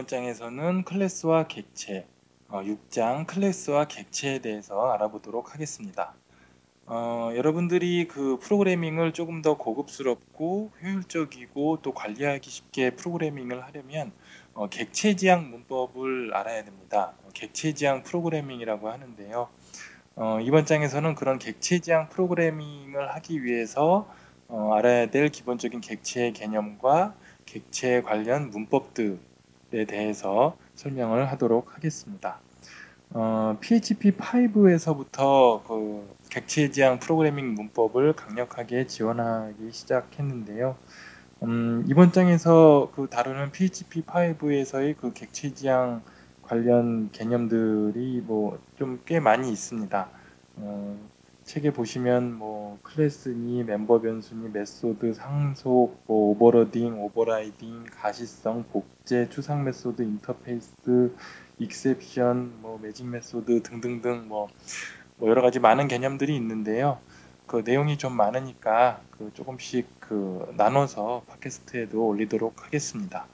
이번 장에서는 클래스와 객체, 어, 6장 클래스와 객체에 대해서 알아보도록 하겠습니다. 어, 여러분들이 그 프로그래밍을 조금 더 고급스럽고 효율적이고 또 관리하기 쉽게 프로그래밍을 하려면 어, 객체 지향 문법을 알아야 됩니다. 어, 객체 지향 프로그래밍이라고 하는데요. 어, 이번 장에서는 그런 객체 지향 프로그래밍을 하기 위해서 어, 알아야 될 기본적인 객체 개념과 객체 관련 문법들에 대해서 설명을 하도록 하겠습니다. 어, PHP5에서부터 그 객체 지향 프로그래밍 문법을 강력하게 지원하기 시작했는데요. 음, 이번 장에서 그 다루는 PHP5에서의 그 객체 지향 관련 개념들이 뭐 좀 꽤 많이 있습니다. 어, 책에 보시면 뭐 클래스니 멤버 변수니 method 상속 뭐 overloading overriding 가시성 복제 추상 method 인터페이스 exception 뭐 magic method 등등등 뭐, 뭐 여러 가지 많은 개념들이 있는데요. 그 내용이 좀 많으니까 그 조금씩 그 나눠서 팟캐스트에도 올리도록 하겠습니다.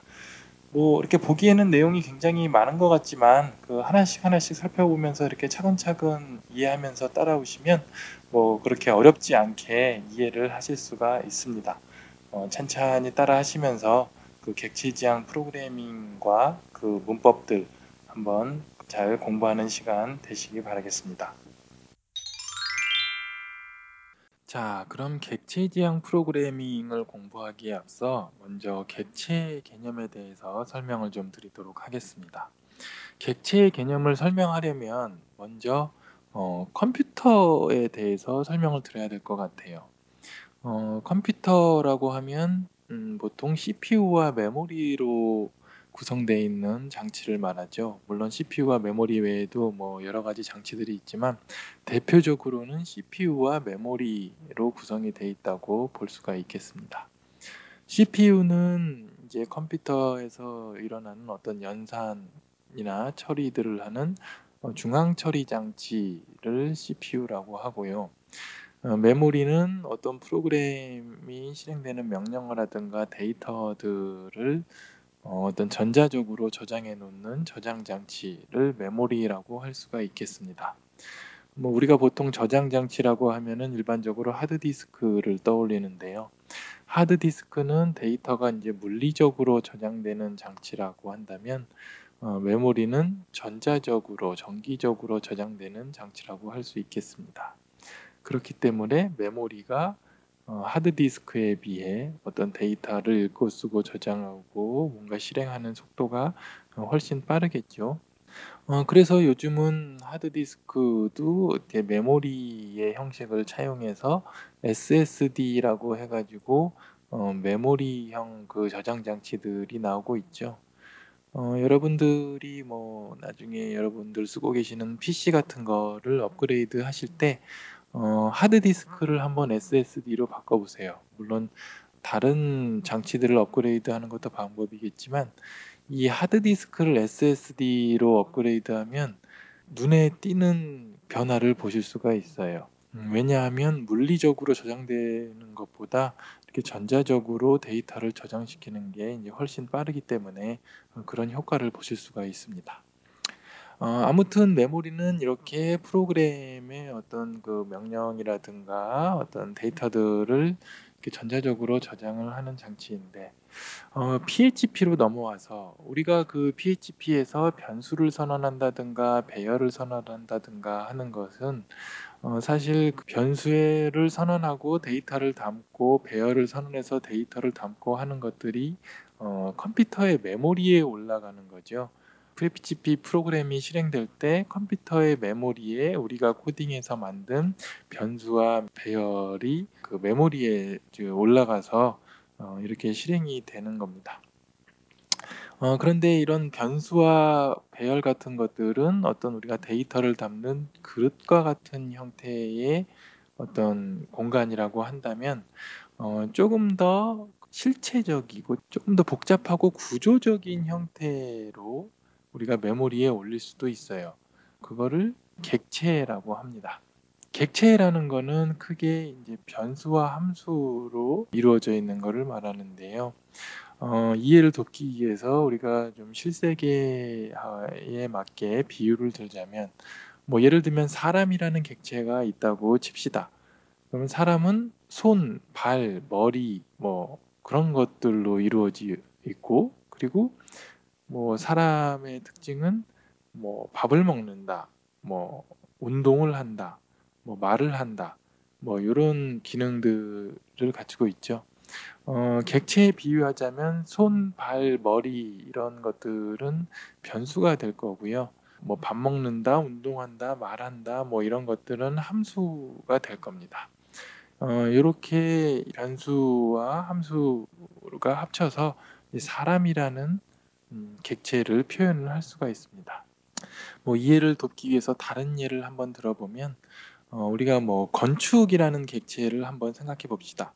뭐 이렇게 보기에는 내용이 굉장히 많은 것 같지만 그 하나씩 하나씩 살펴보면서 이렇게 차근차근 이해하면서 따라오시면 뭐 그렇게 어렵지 않게 이해를 하실 수가 있습니다. 어, 찬찬히 따라 하시면서 그 객체지향 프로그래밍과 그 문법들 한번 잘 공부하는 시간 되시기 바라겠습니다. 자, 그럼 객체 지향 프로그래밍을 공부하기에 앞서 먼저 객체 개념에 대해서 설명을 좀 드리도록 하겠습니다. 객체 개념을 설명하려면 먼저 어, 컴퓨터에 대해서 설명을 드려야 될 것 같아요. 어, 컴퓨터라고 하면 음, 보통 CPU와 메모리로 구성되어 있는 장치를 말하죠. 물론 CPU와 메모리 외에도 뭐 여러 가지 장치들이 있지만 대표적으로는 CPU와 메모리로 구성이 되어 있다고 볼 수가 있겠습니다. CPU는 이제 컴퓨터에서 일어나는 어떤 연산이나 처리들을 하는 어, 중앙 처리 장치를 CPU라고 하고요. 어, 메모리는 어떤 프로그램이 실행되는 명령어라든가 데이터들을 어, 떤 전자적으로 저장해 놓는 저장 장치를 메모리라고 할 수가 있겠습니다. 뭐 우리가 보통 저장 장치라고 하면은 일반적으로 하드디스크를 떠올리는데요. 하드디스크는 데이터가 이제 물리적으로 저장되는 장치라고 한다면 어, 메모리는 전자적으로 전기적으로 저장되는 장치라고 할 수 있겠습니다. 그렇기 때문에 메모리가 어, 하드디스크에 비해 어떤 데이터를 읽고 쓰고 저장하고 뭔가 실행하는 속도가 어, 훨씬 빠르겠죠. 어, 그래서 요즘은 하드디스크도 메모리의 형식을 차용해서 SSD라고 해가지고 어, 메모리형 그 저장 장치들이 나오고 있죠. 어, 여러분들이 뭐 나중에 여러분들 쓰고 계시는 PC 같은 거를 업그레이드 하실 때 어, 하드디스크를 한번 SSD로 바꿔 보세요. 물론 다른 장치들을 업그레이드 하는 것도 방법이겠지만 이 하드디스크를 SSD로 업그레이드하면 눈에 띄는 변화를 보실 수가 있어요. 음, 왜냐하면 물리적으로 저장되는 것보다 이렇게 전자적으로 데이터를 저장시키는 게 이제 훨씬 빠르기 때문에 그런 효과를 보실 수가 있습니다. 어, 아무튼 메모리는 이렇게 프로그램의 어떤 그 명령이라든가 어떤 데이터들을 이렇게 전자적으로 저장을 하는 장치인데 어, PHP로 넘어와서 우리가 그 PHP에서 변수를 선언한다든가 배열을 선언한다든가 하는 것은 어, 사실 그 변수를 선언하고 데이터를 담고 배열을 선언해서 데이터를 담고 하는 것들이 어, 컴퓨터의 메모리에 올라가는 거죠. PHP 프로그램이 실행될 때 컴퓨터의 메모리에 우리가 코딩해서 만든 변수와 배열이 그 메모리에 올라가서 어, 이렇게 실행이 되는 겁니다. 어, 그런데 이런 변수와 배열 같은 것들은 어떤 우리가 데이터를 담는 그릇과 같은 형태의 어떤 공간이라고 한다면 어, 조금 더 실체적이고 조금 더 복잡하고 구조적인 형태로 우리가 메모리에 올릴 수도 있어요. 그거를 객체라고 합니다. 객체라는 거는 크게 이제 변수와 함수로 이루어져 있는 것을 말하는데요. 어 이해를 돕기 위해서 우리가 좀 실세계에 맞게 비유를 들자면 뭐 예를 들면 사람이라는 객체가 있다고 칩시다. 그러면 사람은 손, 발, 머리 뭐 그런 것들로 이루어져 있고 그리고 뭐 사람의 특징은 뭐 밥을 먹는다, 뭐 운동을 한다, 뭐 말을 한다, 뭐 요런 기능들을 갖추고 있죠. 어 객체에 비유하자면 손, 발, 머리 이런 것들은 변수가 될 거고요. 뭐 밥 먹는다, 운동한다, 말한다 뭐 이런 것들은 함수가 될 겁니다. 어 요렇게 변수와 함수가 합쳐서 이 사람이라는 음 객체를 표현을 할 수가 있습니다. 뭐 이해를 돕기 위해서 다른 예를 한번 들어보면 어 우리가 뭐 건축이라는 객체를 한번 생각해 봅시다.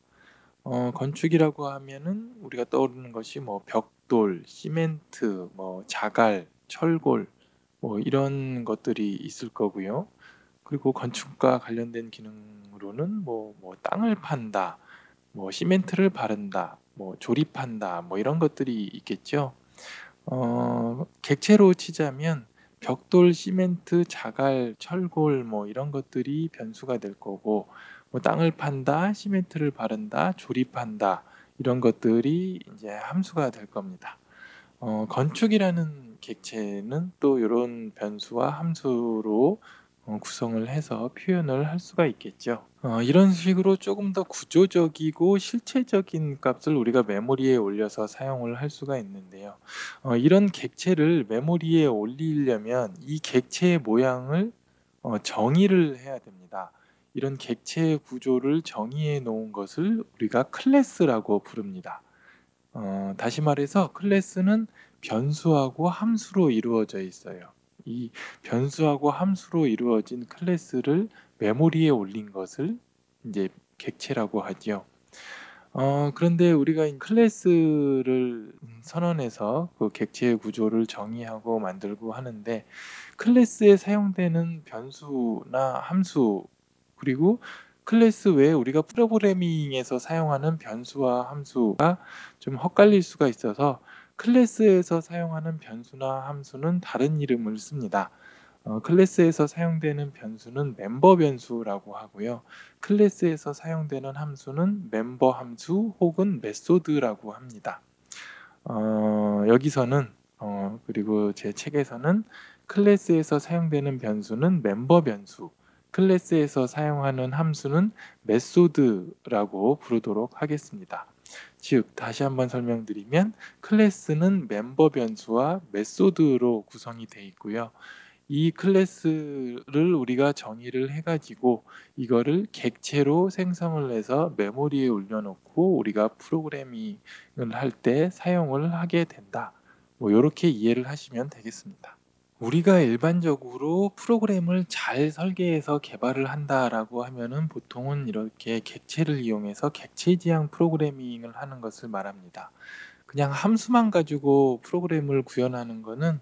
어 건축이라고 하면은 우리가 떠오르는 것이 뭐 벽돌, 시멘트, 뭐 자갈, 철골 뭐 이런 것들이 있을 거고요. 그리고 건축과 관련된 기능으로는 뭐, 뭐 땅을 판다, 뭐 시멘트를 바른다, 뭐 조립한다, 뭐 이런 것들이 있겠죠. 어, 객체로 치자면 벽돌, 시멘트, 자갈, 철골 뭐 이런 것들이 변수가 될 거고 뭐 땅을 판다, 시멘트를 바른다, 조립한다 이런 것들이 이제 함수가 될 겁니다. 어, 건축이라는 객체는 또 이런 변수와 함수로 어, 구성을 해서 표현을 할 수가 있겠죠. 어, 이런 식으로 조금 더 구조적이고 실체적인 값을 우리가 메모리에 올려서 사용을 할 수가 있는데요. 어, 이런 객체를 메모리에 올리려면 이 객체의 모양을 어, 정의를 해야 됩니다. 이런 객체 구조를 정의해 놓은 것을 우리가 클래스라고 부릅니다. 어, 다시 말해서 클래스는 변수하고 함수로 이루어져 있어요. 이 변수하고 함수로 이루어진 클래스를 메모리에 올린 것을 이제 객체라고 하죠. 어, 그런데 우리가 클래스를 선언해서 그 객체의 구조를 정의하고 만들고 하는데 클래스에 사용되는 변수나 함수 그리고 클래스 외에 우리가 프로그래밍에서 사용하는 변수와 함수가 좀 헛갈릴 수가 있어서 클래스에서 사용하는 변수나 함수는 다른 이름을 씁니다. 어, 클래스에서 사용되는 변수는 멤버 변수라고 하고요. 클래스에서 사용되는 함수는 멤버 함수 혹은 method라고 합니다. 어, 여기서는 어, 그리고 제 책에서는 클래스에서 사용되는 변수는 멤버 변수, 클래스에서 사용하는 함수는 method라고 부르도록 하겠습니다. 즉 다시 한번 설명드리면 클래스는 멤버 변수와 method로 구성이 되어 있고요. 이 클래스를 우리가 정의를 해가지고 이거를 객체로 생성을 해서 메모리에 올려놓고 우리가 프로그래밍을 할 때 사용을 하게 된다. 뭐 이렇게 이해를 하시면 되겠습니다. 우리가 일반적으로 프로그램을 잘 설계해서 개발을 한다라고 하면은 보통은 이렇게 객체를 이용해서 객체 지향 프로그래밍을 하는 것을 말합니다. 그냥 함수만 가지고 프로그램을 구현하는 거는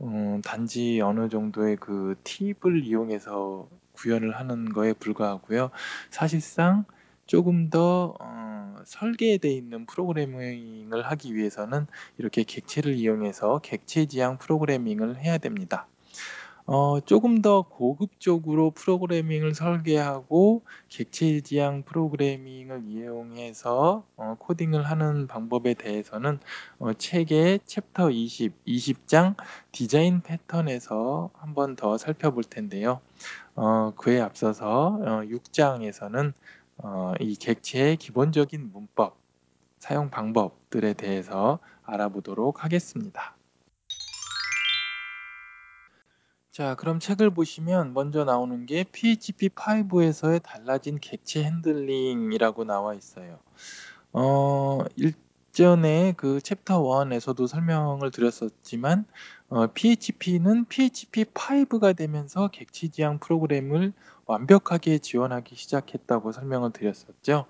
어, 단지 어느 정도의 그 팁을 이용해서 구현을 하는 거에 불과하고요. 사실상 조금 더 어, 설계되어 있는 프로그래밍을 하기 위해서는 이렇게 객체를 이용해서 객체 지향 프로그래밍을 해야 됩니다. 어, 조금 더 고급적으로 프로그래밍을 설계하고 객체 지향 프로그래밍을 이용해서 어, 코딩을 하는 방법에 대해서는 어, 책의 챕터 20, 20장 디자인 패턴에서 한번 더 살펴볼 텐데요. 어, 그에 앞서서 어, 6장에서는 어, 이 객체의 기본적인 문법, 사용 방법들에 대해서 알아보도록 하겠습니다. 자, 그럼 책을 보시면 먼저 나오는 게 PHP 5에서의 달라진 객체 handling이라고 나와 있어요. 어, 일전에 그 챕터 1에서도 설명을 드렸었지만 어, PHP는 PHP 5가 되면서 객체 지향 프로그램을 완벽하게 지원하기 시작했다고 설명을 드렸었죠.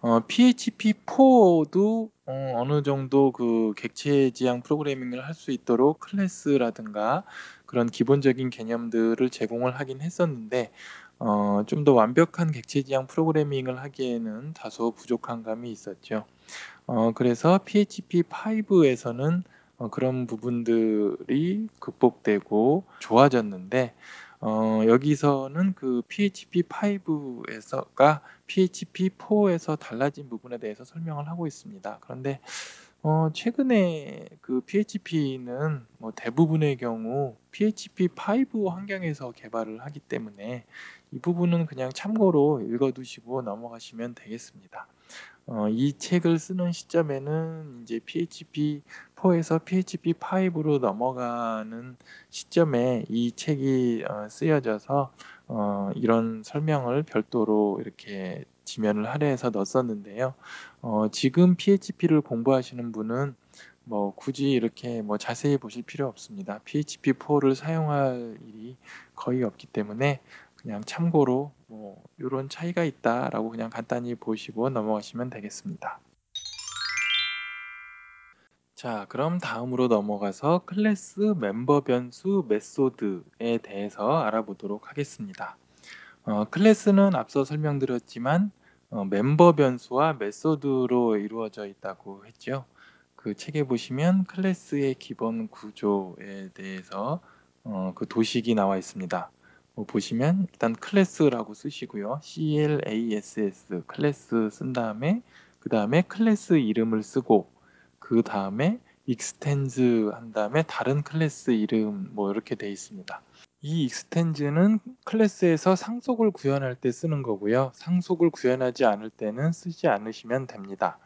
어, PHP4도 어, 어느 정도 그 객체 지향 프로그래밍을 할 수 있도록 클래스라든가 그런 기본적인 개념들을 제공을 하긴 했었는데 어, 좀 더 완벽한 객체 지향 프로그래밍을 하기에는 다소 부족한 감이 있었죠. 어 그래서 PHP5에서는 어 그런 부분들이 극복되고 좋아졌는데 어 여기서는 그 PHP5에서가 PHP4에서 달라진 부분에 대해서 설명을 하고 있습니다. 그런데 어 최근에 그 PHP는 뭐 대부분의 경우 PHP5 환경에서 개발을 하기 때문에 이 부분은 그냥 참고로 읽어 두시고 넘어가시면 되겠습니다. 어 이 책을 쓰는 시점에는 인제 PHP4에서 PHP5로 넘어가는 시점에 이 책이 어 쓰여져서 어 이런 설명을 별도로 이렇게 지면을 할애해서 넣었었는데요. 어 지금 PHP를 공부하시는 분은 뭐 굳이 이렇게 뭐 자세히 보실 필요 없습니다. PHP4를 사용할 일이 거의 없기 때문에 그냥 참고로 뭐 '요런 차이가 있다.'라고 그냥 간단히 보시고 넘어가시면 되겠습니다. 자 그럼 다음으로 넘어가서 클래스 멤버 변수 메소드에 대해서 알아보도록 하겠습니다. 어 클래스는 앞서 설명드렸지만 어 멤버 변수와 메소드로 이루어져 있다고 했죠. 그 책에 보시면 클래스의 기본 구조에 대해서 어 그 도식이 나와 있습니다. 뭐 보시면 일단 클래스라고 쓰시고요. class 클래스 쓴 다음에 그 다음에 클래스 이름을 쓰고 그 다음에 extends 한 다음에 다른 클래스 이름 뭐 이렇게 돼 있습니다. 이 extends는 클래스에서 상속을 구현할 때 쓰는 거고요. 상속을 구현하지 않을 때는 쓰지 않으시면 됩니다.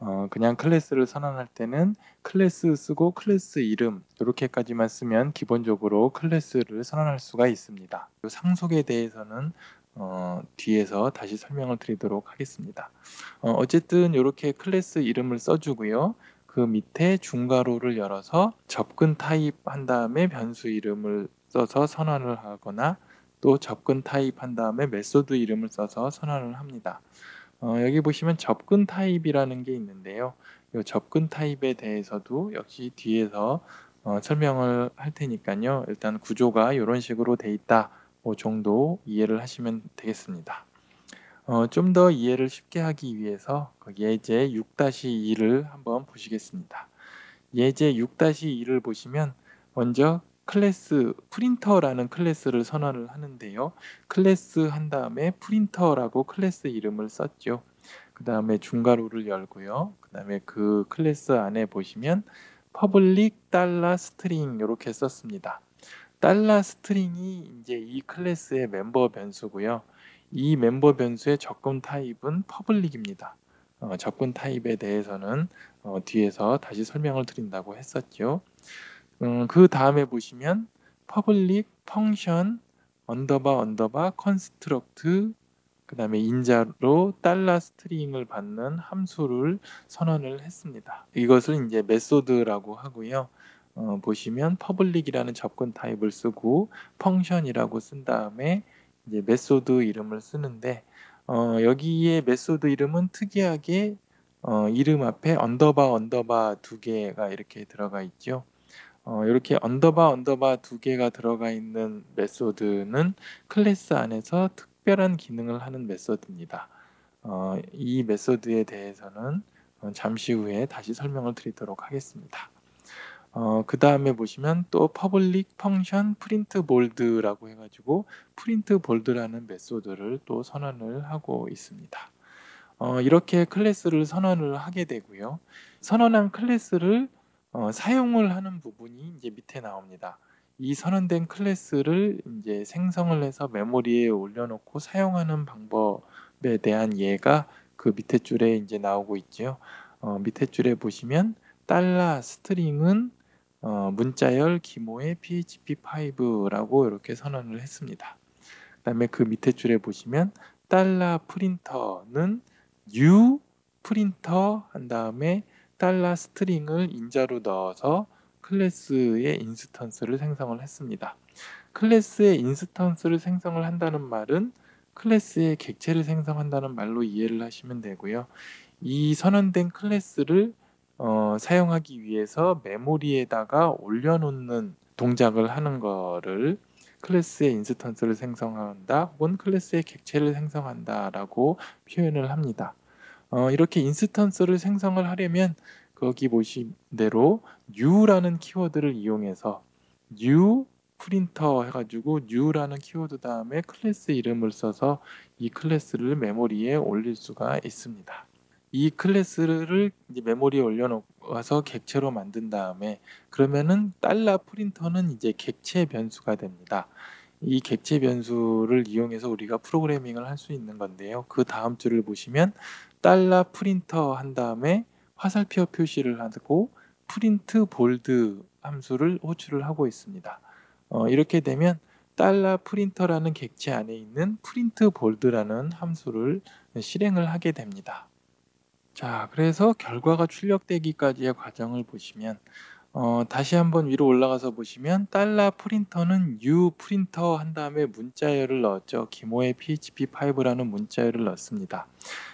어 그냥 클래스를 선언할 때는 클래스 쓰고 클래스 이름 요렇게까지만 쓰면 기본적으로 클래스를 선언할 수가 있습니다. 요 상속에 대해서는 어 뒤에서 다시 설명을 드리도록 하겠습니다. 어 어쨌든 요렇게 클래스 이름을 써 주고요. 그 밑에 중괄호를 열어서 접근 타입 한 다음에 변수 이름을 써서 선언을 하거나 또 접근 타입 한 다음에 method 이름을 써서 선언을 합니다. 어 여기 보시면 접근 타입이라는 게 있는데요. 요 접근 타입에 대해서도 역시 뒤에서 어 설명을 할 테니깐요. 일단 구조가 요런 식으로 돼 있다 고 정도 이해를 하시면 되겠습니다. 어 좀 더 이해를 쉽게 하기 위해서 그 예제 6-2를 한번 보시겠습니다. 예제 6-2를 보시면 먼저 클래스 프린터라는 클래스를 선언을 하는데요. 클래스 한 다음에 프린터라고 클래스 이름을 썼죠. 그 다음에 중괄호를 열고요. 그 다음에 그 클래스 안에 보시면 public 달러 string 요렇게 썼습니다. 달러 string이 인제 이 클래스의 멤버 변수고요. 이 멤버 변수의 접근 타입은 public입니다. 어 접근 타입에 대해서는 어 뒤에서 다시 설명을 드린다고 했었죠. 음 그 다음에 보시면 public function underbar underbar construct 그다음에 인자로 달러 string을 받는 함수를 선언을 했습니다. 이것을 인제 method라고 하고요. 어 보시면 public이라는 접근 타입을 쓰고 function이라고 쓴 다음에 이제 method 이름을 쓰는데 어 여기에 method 이름은 특이하게 어 이름 앞에 underbar underbar 두 개가 이렇게 들어가 있죠. 어 요렇게 underbar underbar 두 개가 들어가 있는 method는 클래스 안에서 특별한 기능을 하는 method입니다. 어 이 method에 대해서는 어 잠시 후에 다시 설명을 드리도록 하겠습니다. 어 그 다음에 보시면 또 public function print bold라고 해 가지고 print bold라는 method를 또 선언을 하고 있습니다. 어 이렇게 클래스를 선언을 하게 되고요. 선언한 클래스를 어 사용을 하는 부분이 인제 밑에 나옵니다. 이 선언된 클래스를 인제 생성을 해서 메모리에 올려 놓고 사용하는 방법에 대한 예가 그 밑에 줄에 인제 나오고 있죠. 어 밑에 줄에 보시면 달러 string은 어 문자열 김호의 PHP5라고 요렇게 선언을 했습니다. 그 다음에 그 밑에 줄에 보시면 달러 printer는 new printer 한 다음에 달러 string을 인자로 넣어서 클래스의 instance를 생성을 했습니다. 클래스의 instance를 생성을 한다는 말은 클래스의 객체를 생성한다는 말로 이해를 하시면 되고요. 이 선언된 클래스를 어 사용하기 위해서 메모리에다가 올려 놓는 동작을 하는 거를 클래스의 instance를 생성한다 혹은 클래스의 객체를 생성한다 라고 표현을 합니다. 어 이렇게 instance를 생성을 하려면 거기 보신 대로 new라는 키워드를 이용해서 new printer 해 가지고 new라는 키워드 다음에 클래스 이름을 써서 이 클래스를 메모리에 올릴 수가 있습니다. 이 클래스를 메모리에 올려 놓아서 객체로 만든 다음에 그러면은 달러 프린터는 이제 객체 변수가 됩니다. 이 객체 변수를 이용해서 우리가 프로그래밍을 할 수 있는 건데요. 그 다음 줄을 보시면 달러 프린터 한 다음에 화살표 표시를 하고 print bold 함수를 호출을 하고 있습니다. 어 이렇게 되면 달러 프린터라는 객체 안에 있는 print bold라는 함수를 실행을 하게 됩니다. 자 그래서 결과가 출력되기까지의 과정을 보시면 어 다시 한번 위로 올라가서 보시면 달러 프린터는 new 프린터 한 다음에 문자열을 넣었죠. 김호의 php5라는 문자열을 넣습니다.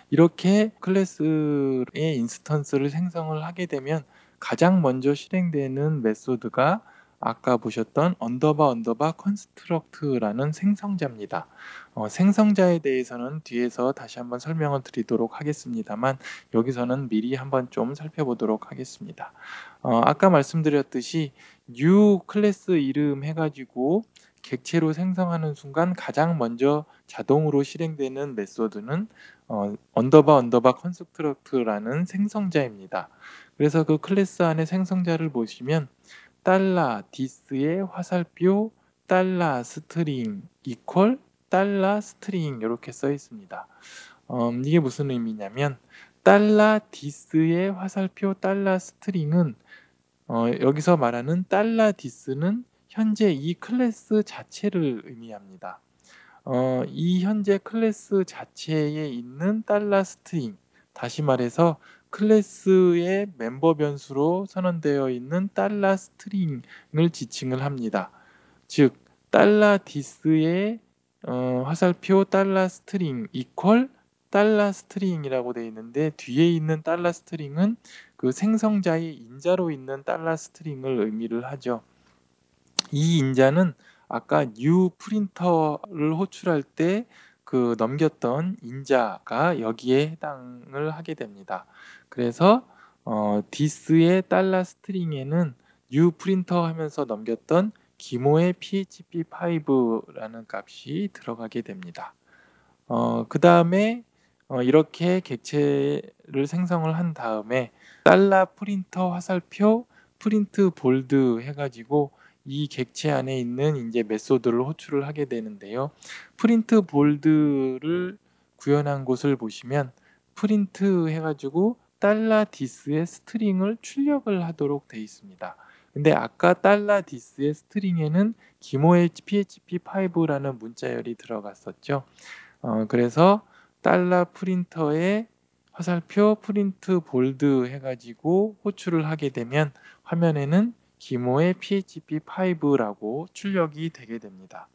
이렇게 클래스의 instance를 생성을 하게 되면 가장 먼저 실행되는 method가 아까 보셨던 underbar underbar construct라는 생성자입니다. 어 생성자에 대해서는 뒤에서 다시 한번 설명을 드리도록 하겠습니다만 여기서는 미리 한번 좀 살펴보도록 하겠습니다. 어 아까 말씀드렸듯이 new 클래스 이름 해 가지고 객체로 생성하는 순간 가장 먼저 자동으로 실행되는 method는 어 underbar underbar construct라는 생성자입니다. 그래서 그 클래스 안에 생성자를 보시면 달러 this의 화살표 달러 string equal 달러 string 요렇게 써 있습니다. 어 이게 무슨 의미냐면 달러 this의 화살표 달러 string은 어 여기서 말하는 달러 this는 현재 이 클래스 자체를 의미합니다. 어 이 현재 클래스 자체에 있는 달러 string 다시 말해서 클래스의 멤버 변수로 선언되어 있는 달러 string을 지칭을 합니다. 즉 this의 어 화살표 달러 string equal 달러 string이라고 되어 있는데 뒤에 있는 달러 string은 그 생성자의 인자로 있는 달러 string을 의미를 하죠. 이 인자는 아까 new 프린터를 호출할 때 그 넘겼던 인자가 여기에 해당을 하게 됩니다. 그래서 어 this의 달러 string에는 new 프린터 하면서 넘겼던 김호의 php5라는 값이 들어가게 됩니다. 어 그 다음에 어 이렇게 객체를 생성을 한 다음에 달러 프린터 화살표 print bold 해 가지고 이 객체 안에 있는 인제 method를 호출을 하게 되는데요. print bold를 구현한 곳을 보시면 프린트 해 가지고 달러 this의 string을 출력을 하도록 되어 있습니다. 근데 아까 this의 string에는 김호의 php5라는 문자열이 들어갔었죠. 어 그래서 달러 프린터에 화살표 print bold 해 가지고 호출을 하게 되면 화면에는 김호의 php5라고 출력이 되게 됩니다.